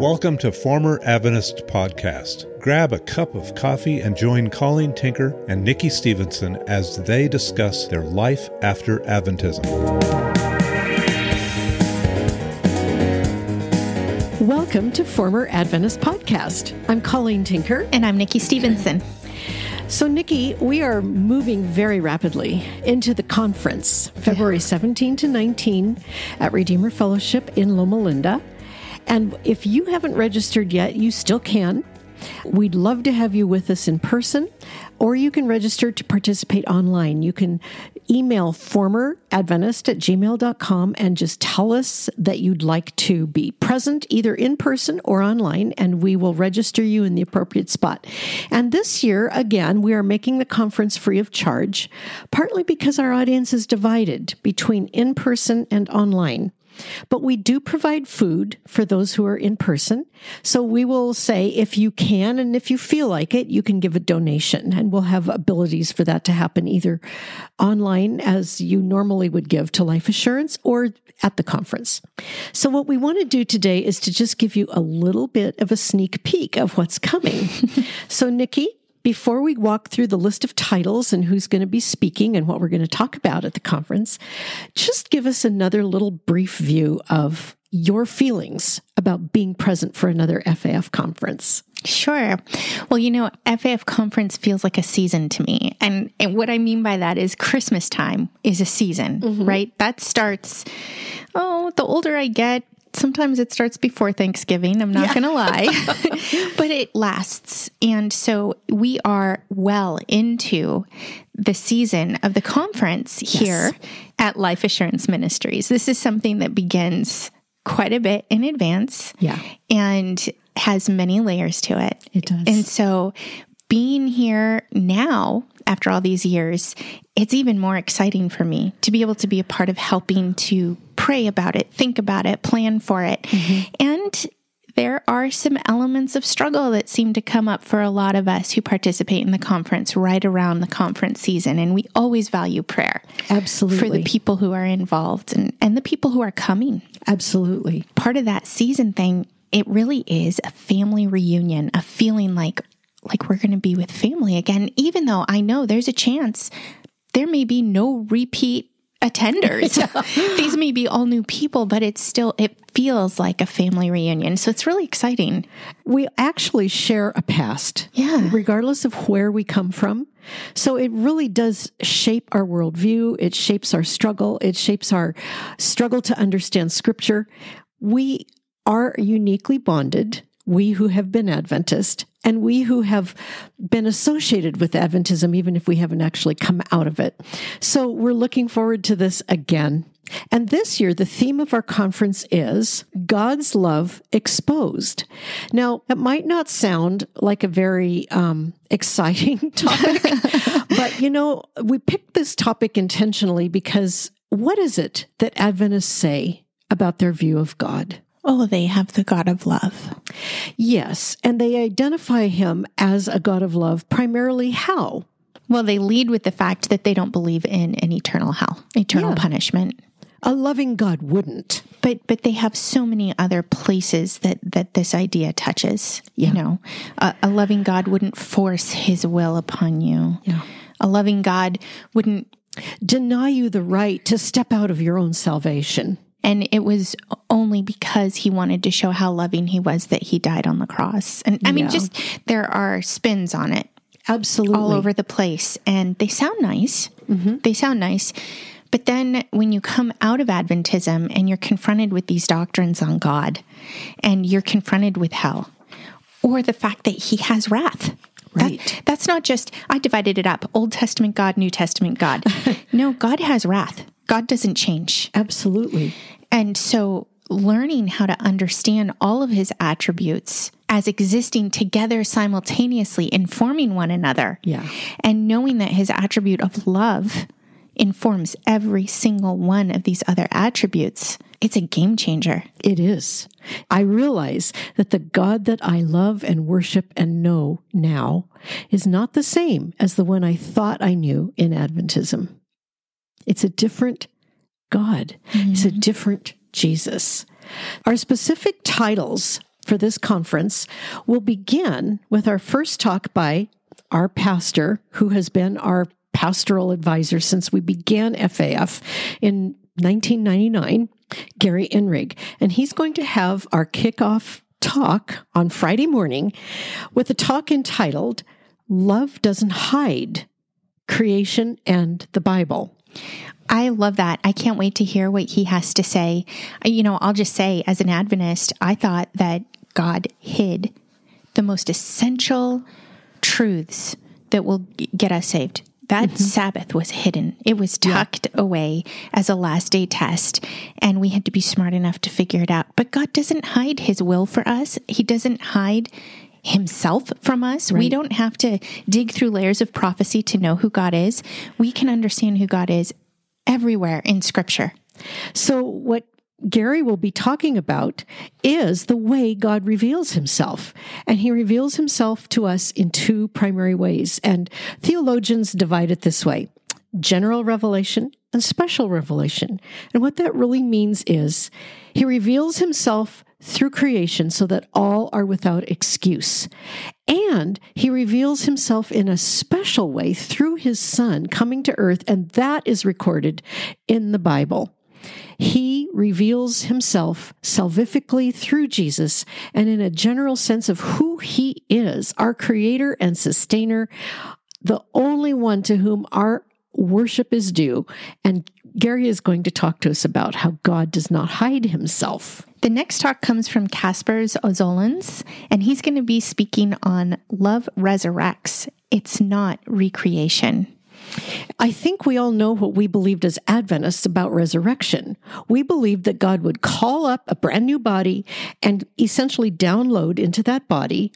Welcome to Former Adventist Podcast. Grab a cup of coffee and join Colleen Tinker and Nikki Stevenson as they discuss their life after Adventism. Welcome to Former Adventist Podcast. I'm Colleen Tinker. And I'm Nikki Stevenson. So, Nikki, we are moving very rapidly into the conference, February 17 to 19 at Redeemer Fellowship in Loma Linda. And if you haven't registered yet, you still can. We'd love to have you with us in person, or you can register to participate online. You can email formeradventist at gmail.com and just tell us that you'd like to be present either in person or online, and we will register you in the appropriate spot. And this year, again, we are making the conference free of charge, partly because our audience is divided between in person and online. But we do provide food for those who are in person. So we will say if you can and if you feel like it, you can give a donation and we'll have abilities for that to happen either online as you normally would give to life assurance or at the conference. So what we want to do today is to just give you a little bit of a sneak peek of what's coming. so Nikki, before we walk through the list of titles and who's going to be speaking and what we're going to talk about at the conference, just give us another little brief view of your feelings about being present for another FAF conference. Sure. Well, you know, FAF conference feels like a season to me. And, and what I mean by that is Christmas time is a season, mm-hmm. right? That starts, oh, the older I get, sometimes it starts before Thanksgiving. I'm not yeah. going to lie, but it lasts. And so we are well into the season of the conference yes. here at Life Assurance Ministries. This is something that begins quite a bit in advance. Yeah. And has many layers to it. It does. And so being here now after all these years, it's even more exciting for me to be able to be a part of helping to pray about it, think about it, plan for it. Mm-hmm. And there are some elements of struggle that seem to come up for a lot of us who participate in the conference right around the conference season. And we always value prayer. Absolutely. For the people who are involved and, and the people who are coming. Absolutely. Part of that season thing, it really is a family reunion, a feeling like like we're going to be with family again, even though I know there's a chance there may be no repeat attenders. yeah. These may be all new people, but it's still, it feels like a family reunion. So it's really exciting. We actually share a past. Yeah. Regardless of where we come from. So it really does shape our worldview. It shapes our struggle. It shapes our struggle to understand scripture. We are uniquely bonded we who have been Adventist and we who have been associated with Adventism, even if we haven't actually come out of it. So we're looking forward to this again. And this year, the theme of our conference is God's Love Exposed. Now, it might not sound like a very um, exciting topic, but you know, we picked this topic intentionally because what is it that Adventists say about their view of God? Oh, they have the God of love. Yes, and they identify him as a God of love primarily how? Well, they lead with the fact that they don't believe in an eternal hell, eternal yeah. punishment. A loving God wouldn't. But but they have so many other places that that this idea touches. Yeah. You know, a, a loving God wouldn't force His will upon you. Yeah. A loving God wouldn't deny you the right to step out of your own salvation. And it was only because he wanted to show how loving he was that he died on the cross. And I mean, just there are spins on it. Absolutely. All over the place. And they sound nice. Mm-hmm. They sound nice. But then when you come out of Adventism and you're confronted with these doctrines on God and you're confronted with hell or the fact that he has wrath. Right. That, that's not just, I divided it up Old Testament God, New Testament God. no, God has wrath. God doesn't change. Absolutely. And so learning how to understand all of his attributes as existing together simultaneously, informing one another. Yeah. And knowing that his attribute of love informs every single one of these other attributes. It's a game changer. It is. I realize that the God that I love and worship and know now is not the same as the one I thought I knew in Adventism. It's a different God, mm-hmm. it's a different Jesus. Our specific titles for this conference will begin with our first talk by our pastor, who has been our pastoral advisor since we began FAF in 1999, Gary Inrig. And he's going to have our kickoff talk on Friday morning with a talk entitled Love Doesn't Hide Creation and the Bible. I love that. I can't wait to hear what he has to say. You know, I'll just say, as an Adventist, I thought that God hid the most essential truths that will get us saved. That mm-hmm. Sabbath was hidden. It was tucked yeah. away as a last day test, and we had to be smart enough to figure it out. But God doesn't hide his will for us, He doesn't hide himself from us. Right. We don't have to dig through layers of prophecy to know who God is. We can understand who God is everywhere in scripture. So, what Gary will be talking about is the way God reveals himself. And he reveals himself to us in two primary ways. And theologians divide it this way general revelation and special revelation. And what that really means is he reveals himself through creation so that all are without excuse. And he reveals himself in a special way through his son coming to earth, and that is recorded in the Bible. He reveals himself salvifically through Jesus and in a general sense of who he is, our creator and sustainer, the only one to whom our worship is due. And Gary is going to talk to us about how God does not hide himself. The next talk comes from Kaspars Ozolins, and he's going to be speaking on Love Resurrects. It's not recreation. I think we all know what we believed as Adventists about resurrection. We believed that God would call up a brand new body and essentially download into that body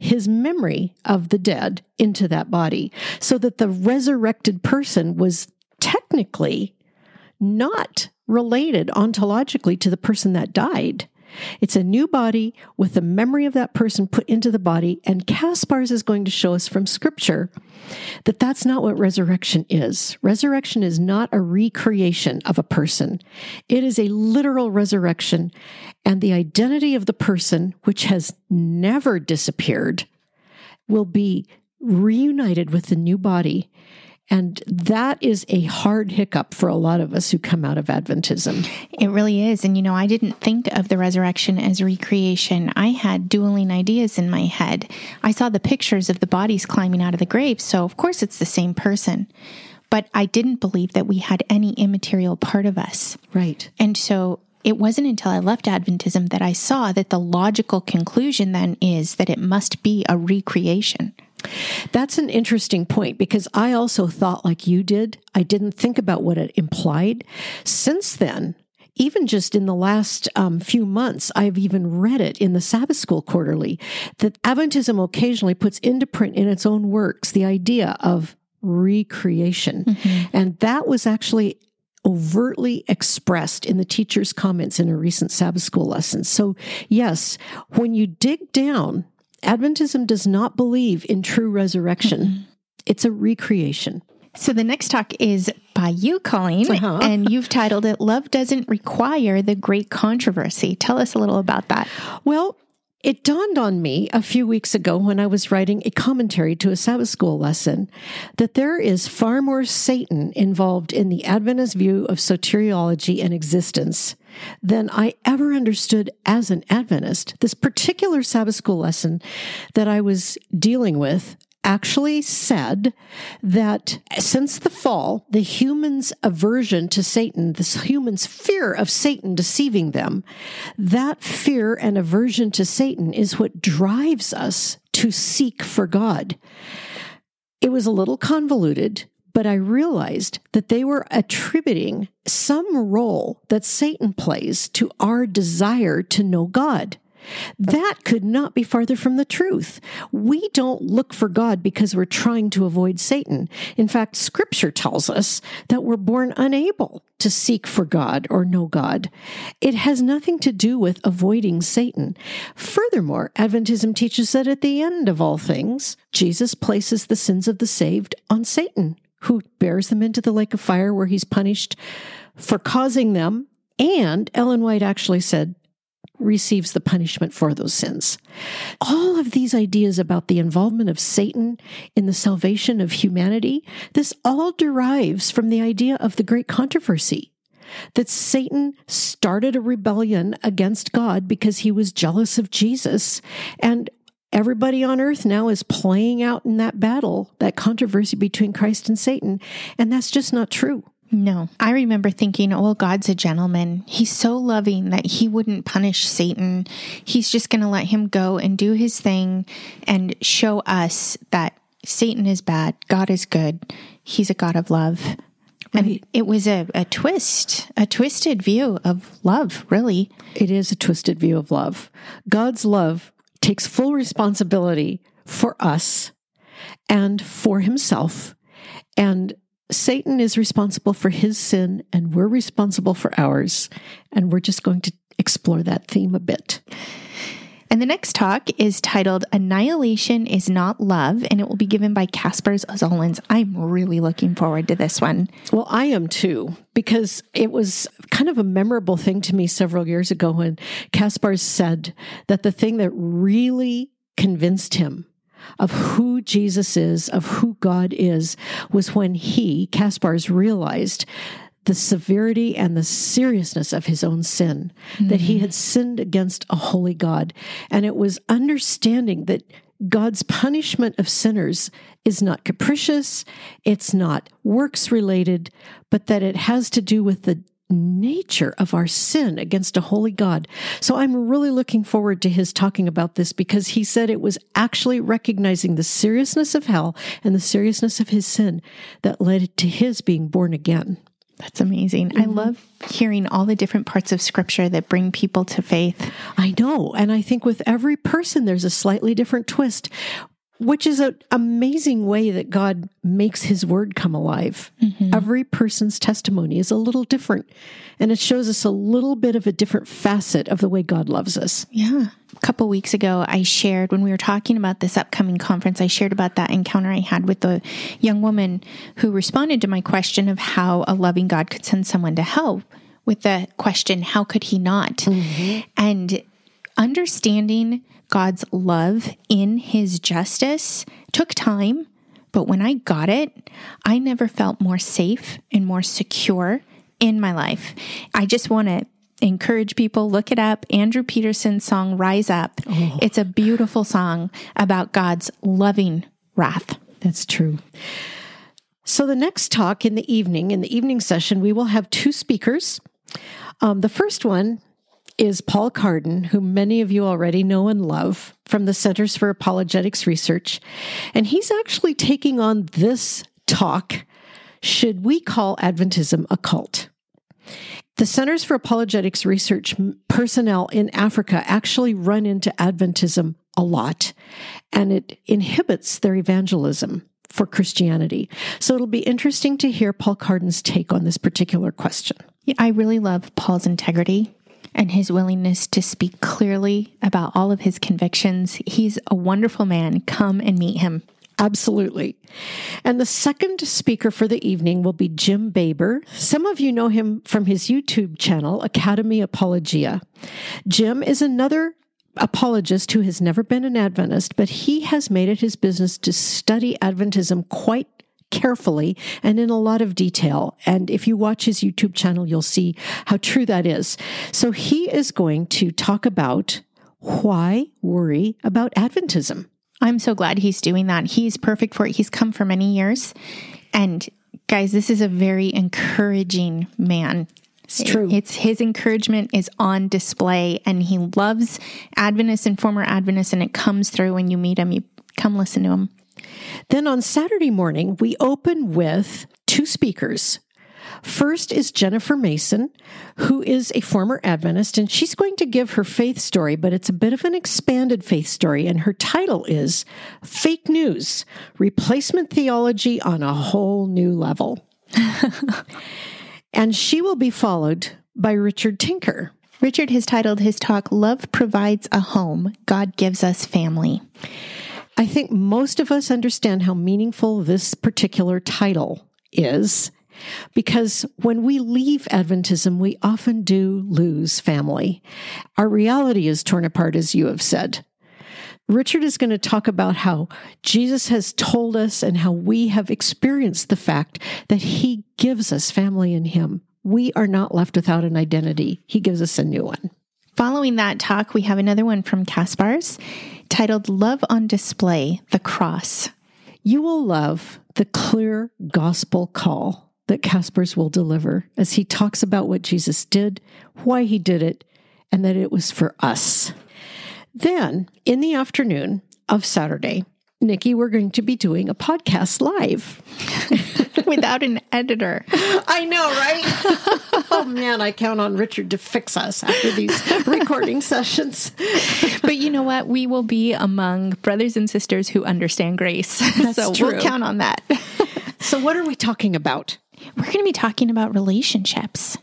his memory of the dead into that body so that the resurrected person was technically not related ontologically to the person that died. It's a new body with the memory of that person put into the body. And Kaspars is going to show us from scripture that that's not what resurrection is. Resurrection is not a recreation of a person. It is a literal resurrection. And the identity of the person, which has never disappeared, will be reunited with the new body and that is a hard hiccup for a lot of us who come out of Adventism. It really is. And, you know, I didn't think of the resurrection as recreation. I had dueling ideas in my head. I saw the pictures of the bodies climbing out of the grave. So, of course, it's the same person. But I didn't believe that we had any immaterial part of us. Right. And so it wasn't until I left Adventism that I saw that the logical conclusion then is that it must be a recreation. That's an interesting point because I also thought like you did. I didn't think about what it implied. Since then, even just in the last um, few months, I've even read it in the Sabbath School Quarterly that Adventism occasionally puts into print in its own works the idea of recreation. Mm-hmm. And that was actually overtly expressed in the teacher's comments in a recent Sabbath school lesson. So, yes, when you dig down Adventism does not believe in true resurrection. Mm-hmm. It's a recreation. So the next talk is by you, Colleen, uh-huh. and you've titled it Love Doesn't Require the Great Controversy. Tell us a little about that. Well, it dawned on me a few weeks ago when I was writing a commentary to a Sabbath school lesson that there is far more Satan involved in the Adventist view of soteriology and existence than I ever understood as an Adventist. This particular Sabbath school lesson that I was dealing with actually said that since the fall, the human's aversion to Satan, the human's fear of Satan deceiving them, that fear and aversion to Satan is what drives us to seek for God. It was a little convoluted, but I realized that they were attributing some role that Satan plays to our desire to know God. That could not be farther from the truth. We don't look for God because we're trying to avoid Satan. In fact, scripture tells us that we're born unable to seek for God or know God. It has nothing to do with avoiding Satan. Furthermore, Adventism teaches that at the end of all things, Jesus places the sins of the saved on Satan, who bears them into the lake of fire where he's punished for causing them. And Ellen White actually said, receives the punishment for those sins. All of these ideas about the involvement of Satan in the salvation of humanity, this all derives from the idea of the great controversy that Satan started a rebellion against God because he was jealous of Jesus. And everybody on earth now is playing out in that battle, that controversy between Christ and Satan. And that's just not true. No, I remember thinking, oh, God's a gentleman. He's so loving that he wouldn't punish Satan. He's just going to let him go and do his thing and show us that Satan is bad, God is good, he's a God of love. Right. And it was a, a twist, a twisted view of love, really. It is a twisted view of love. God's love takes full responsibility for us and for himself. And Satan is responsible for his sin, and we're responsible for ours. And we're just going to explore that theme a bit. And the next talk is titled Annihilation is Not Love, and it will be given by Kaspars Ozolins. I'm really looking forward to this one. Well, I am too, because it was kind of a memorable thing to me several years ago when Kaspars said that the thing that really convinced him of who Jesus is, of who God is, was when he, Kaspars, realized the severity and the seriousness of his own sin, mm-hmm. that he had sinned against a holy God. And it was understanding that God's punishment of sinners is not capricious, it's not works related, but that it has to do with the nature of our sin against a holy God. So I'm really looking forward to his talking about this because he said it was actually recognizing the seriousness of hell and the seriousness of his sin that led to his being born again. That's amazing. Mm-hmm. I love hearing all the different parts of scripture that bring people to faith. I know. And I think with every person, there's a slightly different twist which is an amazing way that God makes his word come alive. Mm-hmm. Every person's testimony is a little different, and it shows us a little bit of a different facet of the way God loves us. Yeah. A couple weeks ago, I shared when we were talking about this upcoming conference, I shared about that encounter I had with the young woman who responded to my question of how a loving God could send someone to hell with the question, How could he not? Mm-hmm. And understanding God's love in his justice took time, but when I got it, I never felt more safe and more secure in my life. I just want to encourage people look it up. Andrew peterson's song rise up. Oh. it's a beautiful song about god's loving wrath. That's true. So the next talk in the evening in the evening session we will have two speakers. Um, the first one is Paul Carden, who many of you already know and love from the Centers for Apologetics Research. And he's actually taking on this talk Should we call Adventism a cult? The Centers for Apologetics Research personnel in Africa actually run into Adventism a lot, and it inhibits their evangelism for Christianity. So it'll be interesting to hear Paul Carden's take on this particular question. I really love Paul's integrity and his willingness to speak clearly about all of his convictions. He's a wonderful man. Come and meet him. Absolutely. And the second speaker for the evening will be Jim Baber. Some of you know him from his YouTube channel, Academy Apologia. Jim is another apologist who has never been an Adventist, but he has made it his business to study Adventism quite carefully and in a lot of detail. And if you watch his YouTube channel, you'll see how true that is. So he is going to talk about why worry about Adventism. I'm so glad he's doing that. He's perfect for it. He's come for many years. And guys, this is a very encouraging man. It's true. It's his encouragement is on display and he loves Adventists and former Adventists and it comes through when you meet him. You come listen to him. Then on Saturday morning, we open with two speakers. First is Jennifer Mason, who is a former Adventist, and she's going to give her faith story, but it's a bit of an expanded faith story, and her title is Fake News Replacement Theology on a Whole New Level. and she will be followed by Richard Tinker. Richard has titled his talk, Love Provides a Home, God Gives Us Family. I think most of us understand how meaningful this particular title is. because when we leave Adventism, we often do lose family. Our reality is torn apart, as you have said. Richard is going to talk about how Jesus has told us and how we have experienced the fact that he gives us family in him. We are not left without an identity. He gives us a new one. Following that talk, we have another one from Kaspars titled Love on Display The Cross. You will love the clear gospel call that Kaspars will deliver as he talks about what Jesus did, why he did it, and that it was for us. Then, in the afternoon of Saturday, Nikki, we're going to be doing a podcast live without an editor. I know, right? oh man, I count on Richard to fix us after these recording sessions. but you know what? We will be among brothers and sisters who understand grace. That's so true. we'll count on that. so, what are we talking about? We're going to be talking about relationships.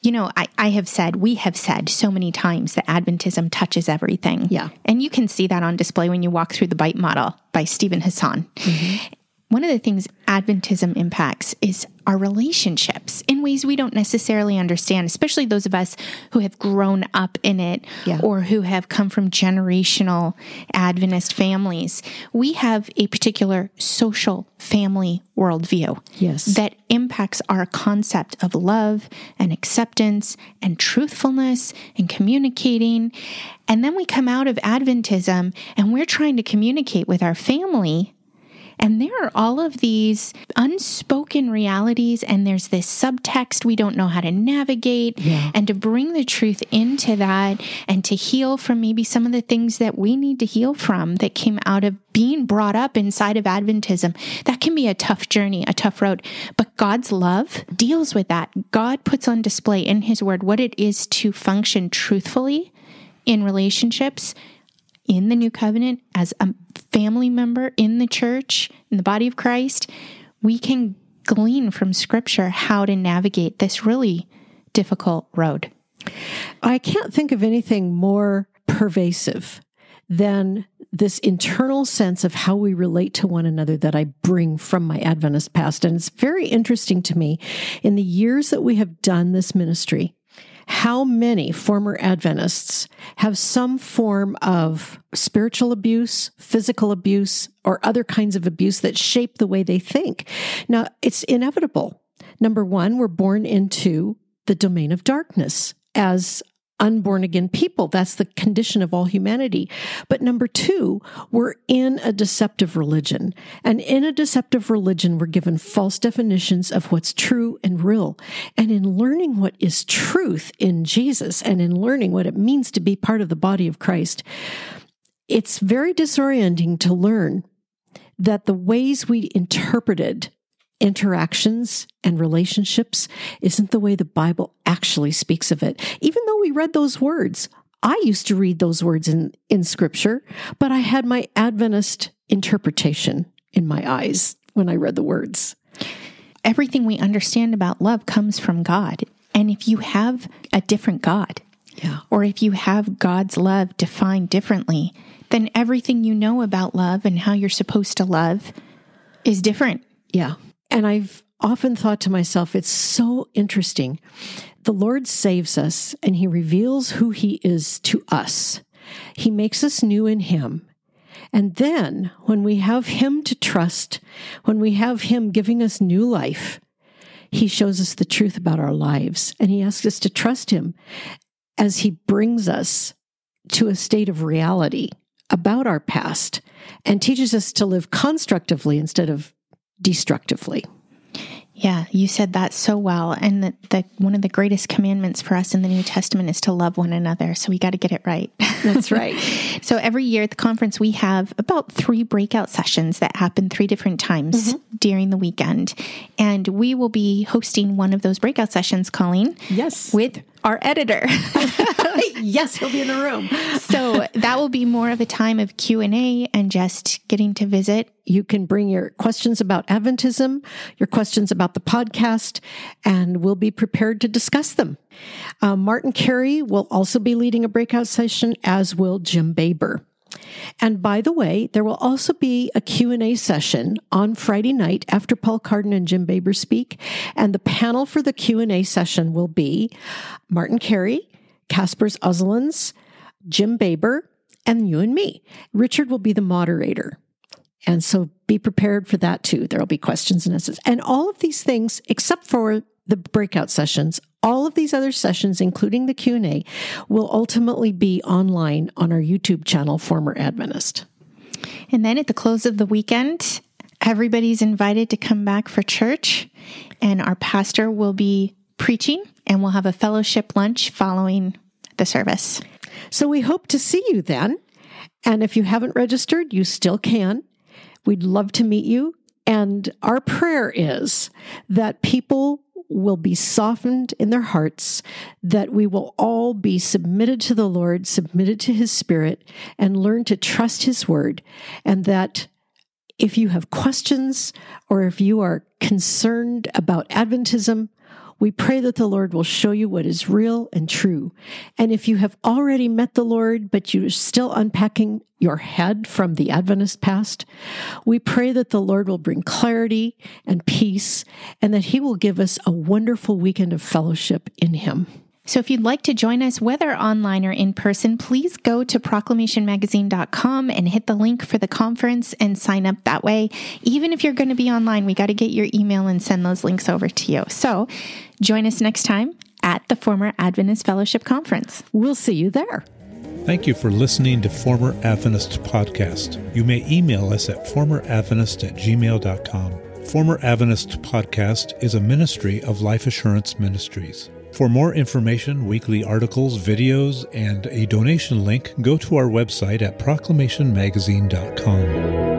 You know, I, I have said, we have said so many times that Adventism touches everything. Yeah. And you can see that on display when you walk through the BITE model by Steven Hassan. Mm-hmm. One of the things Adventism impacts is our relationships in ways we don't necessarily understand, especially those of us who have grown up in it Yeah. or who have come from generational Adventist families. We have a particular social family worldview Yes. that impacts our concept of love and acceptance and truthfulness and communicating. And then we come out of Adventism and we're trying to communicate with our family. And there are all of these unspoken realities, and there's this subtext we don't know how to navigate. Yeah. And to bring the truth into that and to heal from maybe some of the things that we need to heal from that came out of being brought up inside of Adventism, that can be a tough journey, a tough road. But God's love deals with that. God puts on display in His Word what it is to function truthfully in relationships in the new covenant as a family member in the church, in the body of Christ, we can glean from scripture how to navigate this really difficult road. I can't think of anything more pervasive than this internal sense of how we relate to one another that I bring from my Adventist past. And it's very interesting to me in the years that we have done this ministry, how many former Adventists have some form of spiritual abuse, physical abuse, or other kinds of abuse that shape the way they think. Now, it's inevitable. Number one, we're born into the domain of darkness as unborn again people. That's the condition of all humanity. But number two, we're in a deceptive religion. And in a deceptive religion, we're given false definitions of what's true and real. And in learning what is truth in Jesus and in learning what it means to be part of the body of Christ, it's very disorienting to learn that the ways we interpreted interactions and relationships isn't the way the Bible actually speaks of it. Even though we read those words, I used to read those words in, in scripture, but I had my Adventist interpretation in my eyes when I read the words. Everything we understand about love comes from God. And if you have a different God, Yeah. or if you have God's love defined differently, then everything you know about love and how you're supposed to love is different. Yeah. And I've often thought to myself, it's so interesting. The Lord saves us and he reveals who he is to us. He makes us new in him. And then when we have him to trust, when we have him giving us new life, he shows us the truth about our lives and he asks us to trust him as he brings us to a state of reality about our past and teaches us to live constructively instead of destructively. Yeah, you said that so well. And that the, one of the greatest commandments for us in the New Testament is to love one another. So we got to get it right. That's right. so every year at the conference, we have about three breakout sessions that happen three different times mm-hmm. during the weekend. And we will be hosting one of those breakout sessions, Colleen. Yes. With our editor. yes, he'll be in the room. so that will be more of a time of Q&A and just getting to visit You can bring your questions about Adventism, your questions about the podcast, and we'll be prepared to discuss them. Uh, Martin Carey will also be leading a breakout session, as will Jim Baber. And by the way, there will also be a Q&A session on Friday night after Paul Carden and Jim Baber speak, and the panel for the Q&A session will be Martin Carey, Kaspars Ozolins, Jim Baber, and you and me. Richard will be the moderator. And so be prepared for that too. There'll be questions and answers. And all of these things, except for the breakout sessions, all of these other sessions, including the Q&A, will ultimately be online on our YouTube channel, Former Adventist. And then at the close of the weekend, everybody's invited to come back for church, and our pastor will be preaching, and we'll have a fellowship lunch following the service. So we hope to see you then. And if you haven't registered, you still can. We'd love to meet you. And our prayer is that people will be softened in their hearts, that we will all be submitted to the Lord, submitted to His Spirit, and learn to trust His Word, and that if you have questions or if you are concerned about Adventism, we pray that the Lord will show you what is real and true. And if you have already met the Lord, but you're still unpacking your head from the Adventist past, we pray that the Lord will bring clarity and peace and that He will give us a wonderful weekend of fellowship in Him. So if you'd like to join us, whether online or in person, please go to proclamationmagazine.com and hit the link for the conference and sign up that way. Even if you're going to be online, we got to get your email and send those links over to you. So join us next time at the Former Adventist Fellowship Conference. We'll see you there. Thank you for listening to Former Adventist Podcast. You may email us at formeradventist at gmail.com. Former Adventist Podcast is a ministry of Life Assurance Ministries. For more information, weekly articles, videos, and a donation link, go to our website at proclamationmagazine.com.